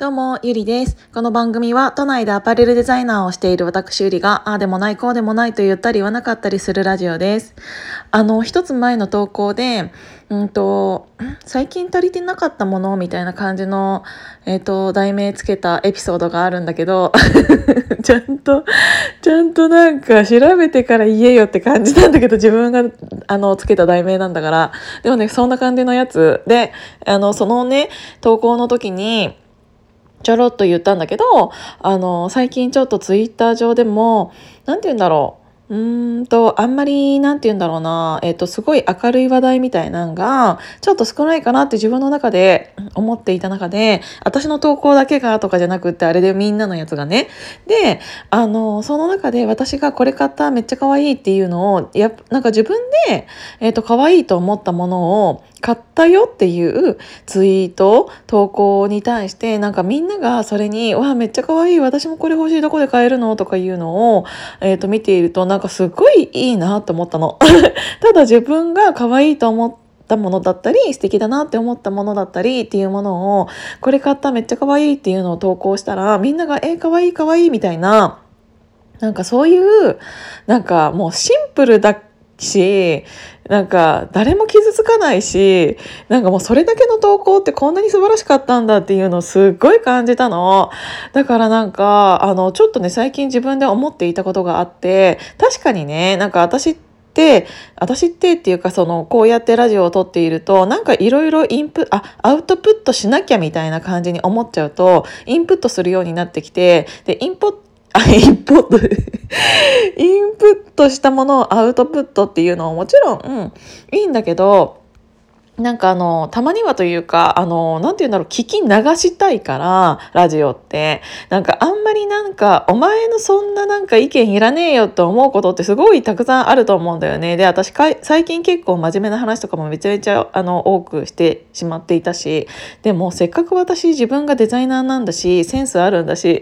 どうも、ゆりです。この番組は都内でアパレルデザイナーをしている私ゆりが、ああでもない、こうでもないと言ったり言わなかったりするラジオです。あの、一つ前の投稿で、うんと、最近足りてなかったものみたいな感じの、えっ、ー、と、題名つけたエピソードがあるんだけど、ちゃんと、ちゃんとなんか調べてから言えよって感じなんだけど、自分が、あの、つけた題名なんだから。でもね、そんな感じのやつで、あの、そのね、投稿の時に、ちょろっと言ったんだけど、あの、最近ちょっとツイッター上でも、なんて言うんだろう。うーんと、あんまり、なんて言うんだろうな、えっ、と、すごい明るい話題みたいなのが、ちょっと少ないかなって自分の中で思っていた中で、私の投稿だけがとかじゃなくって、あれでみんなのやつがね。で、あの、その中で私がこれ買っためっちゃ可愛いっていうのを、やなんか自分で、えっ、と、可愛いと思ったものを買ったよっていうツイート、投稿に対して、なんかみんながそれに、わあ、めっちゃ可愛い、私もこれ欲しい、どこで買えるの？とかいうのを、えっ、と、見ていると、なんかなんかすごいいいなと思ったの。ただ自分が可愛いと思ったものだったり素敵だなって思ったものだったりっていうものをこれ買っためっちゃ可愛いっていうのを投稿したらみんなが「えー、可愛い可愛いみたいななんかそういうなんかもうシンプルだしなんか誰も傷つかないしなんかもうそれだけの投稿ってこんなに素晴らしかったんだっていうのをすっごい感じたの。だからなんかあのちょっとね最近自分で思っていたことがあって確かにねなんか私って私ってっていうかそのこうやってラジオを撮っているとなんかいろいろインプあアウトプットしなきゃみたいな感じに思っちゃうとインプットするようになってきてでインプット、インプット、インプットしたものをアウトプットっていうのはもちろん、うん、いいんだけど、なんかあの、たまにはというか、あの、なんて言うんだろう、聞き流したいから、ラジオって。なんかあんまりなんか、お前のそんななんか意見いらねえよって思うことってすごいたくさんあると思うんだよね。で、私最近結構真面目な話とかもめちゃめちゃあの、多くしてしまっていたし、でもせっかく私自分がデザイナーなんだし、センスあるんだし、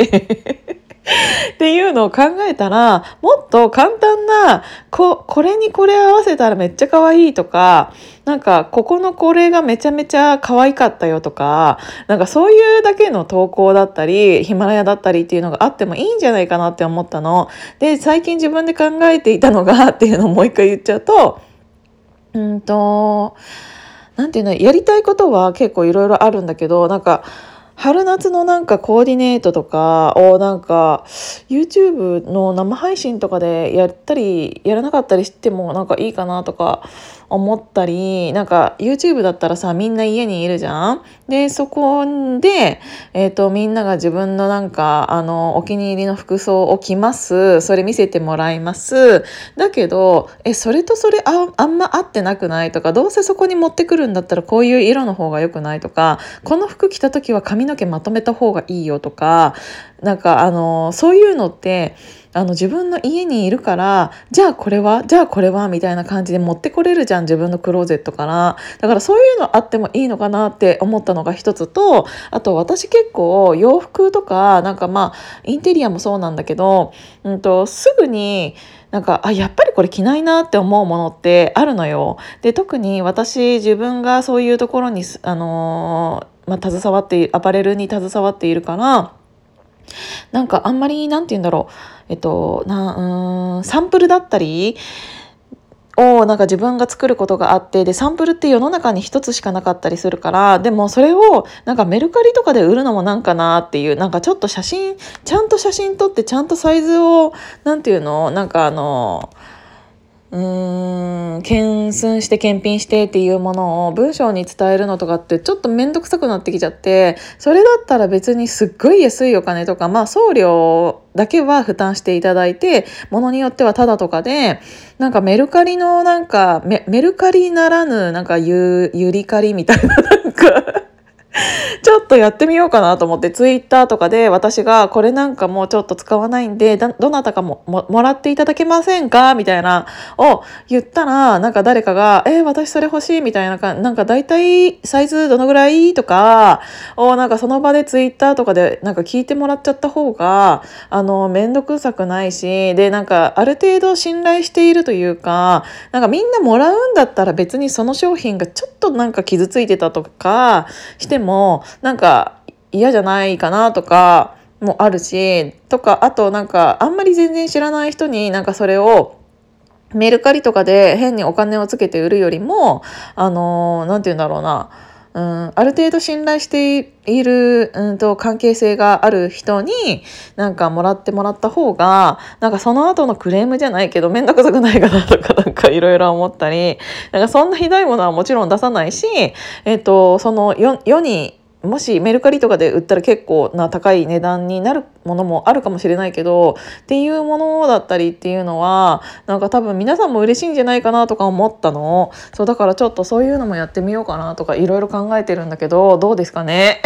っていうのを考えたら、もっと簡単な、こ、これにこれ合わせたらめっちゃ可愛いとか、なんか、ここのこれがめちゃめちゃ可愛かったよとか、なんかそういうだけの投稿だったり、ヒマラヤだったりっていうのがあってもいいんじゃないかなって思ったの。で、最近自分で考えていたのが っていうのをもう一回言っちゃうと、うんと、なんていうの、やりたいことは結構いろいろあるんだけど、なんか、春夏のなんかコーディネートとかをなんか YouTube の生配信とかでやったりやらなかったりしてもなんかいいかなとか思ったりなんか YouTube だったらさみんな家にいるじゃん？でそこで、えーと、みんなが自分のなんかあのお気に入りの服装を着ます。それ見せてもらいます。だけどえそれとそれああんま合ってなくないとかどうせそこに持ってくるんだったらこういう色の方が良くないとかこの服着た時は髪の毛まとめた方がいいよとかなんかあのそういうのってあの自分の家にいるからじゃあこれはじゃあこれはみたいな感じで持ってこれるじゃん自分のクローゼットからだからそういうのあってもいいのかなって思ったのが一つとあと私結構洋服とかなんかまあインテリアもそうなんだけど、うんと、すぐになんかあやっぱりこれ着ないなって思うものってあるのよ。で特に私自分がそういうところにあのー、まあ、携わってアパレルに携わっているからなんかあんまりなんて言うんだろう。えっとなうんサンプルだったりをなんか自分が作ることがあってでサンプルって世の中に一つしかなかったりするからでもそれをなんかメルカリとかで売るのもなんかなっていうなんかちょっと写真ちゃんと写真撮ってちゃんとサイズを何て言うのなんかあのうーん検寸して検品してっていうものを文章に伝えるのとかってちょっと面倒くさくなってきちゃってそれだったら別にすっごい安いお金とかまあ送料だけは負担していただいてものによってはタダとかでなんかメルカリのなんかメルカリならぬなんかゆゆりかりみたいななんか。ちょっとやってみようかなと思ってツイッターとかで私がこれなんかもうちょっと使わないんでどなたかももらっていただけませんかみたいなを言ったらなんか誰かが「えー、私それ欲しい」みたいななんか大体サイズどのぐらいとかをなんかその場でツイッターとかでなんか聞いてもらっちゃった方があの面倒くさくないしでなんかある程度信頼しているというかなんかみんなもらうんだったら別にその商品がちょっとなんか傷ついてたとかしてももなんか嫌じゃないかなとかもあるしとかあとなんかあんまり全然知らない人になんかそれをメルカリとかで変にお金をつけて売るよりもあの何て言うんだろうな。うん、ある程度信頼している、うんと、関係性がある人になんかもらってもらった方がなんかその後のクレームじゃないけど面倒くさくないかなとかなんかいろいろ思ったりなんかそんなひどいものはもちろん出さないし、えっと、その世にもしメルカリとかで売ったら結構な高い値段になるものもあるかもしれないけどっていうものだったりっていうのはなんか多分皆さんも嬉しいんじゃないかなとか思ったの。そうだからちょっとそういうのもやってみようかなとかいろいろ考えてるんだけどどうですかね？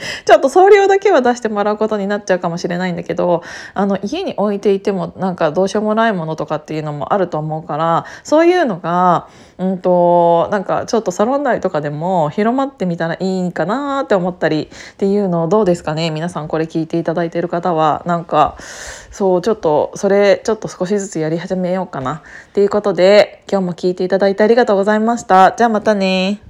ちょっと送料だけは出してもらうことになっちゃうかもしれないんだけどあの家に置いていてもなんかどうしようもないものとかっていうのもあると思うからそういうのがうんとなんかちょっとサロン内とかでも広まってみたらいいかなって思ったりっていうのをどうですかね？皆さんこれ聞いていただいてる方はなんかそうちょっとそれちょっと少しずつやり始めようかなっていうことで今日も聞いていただいてありがとうございました。じゃあまたね。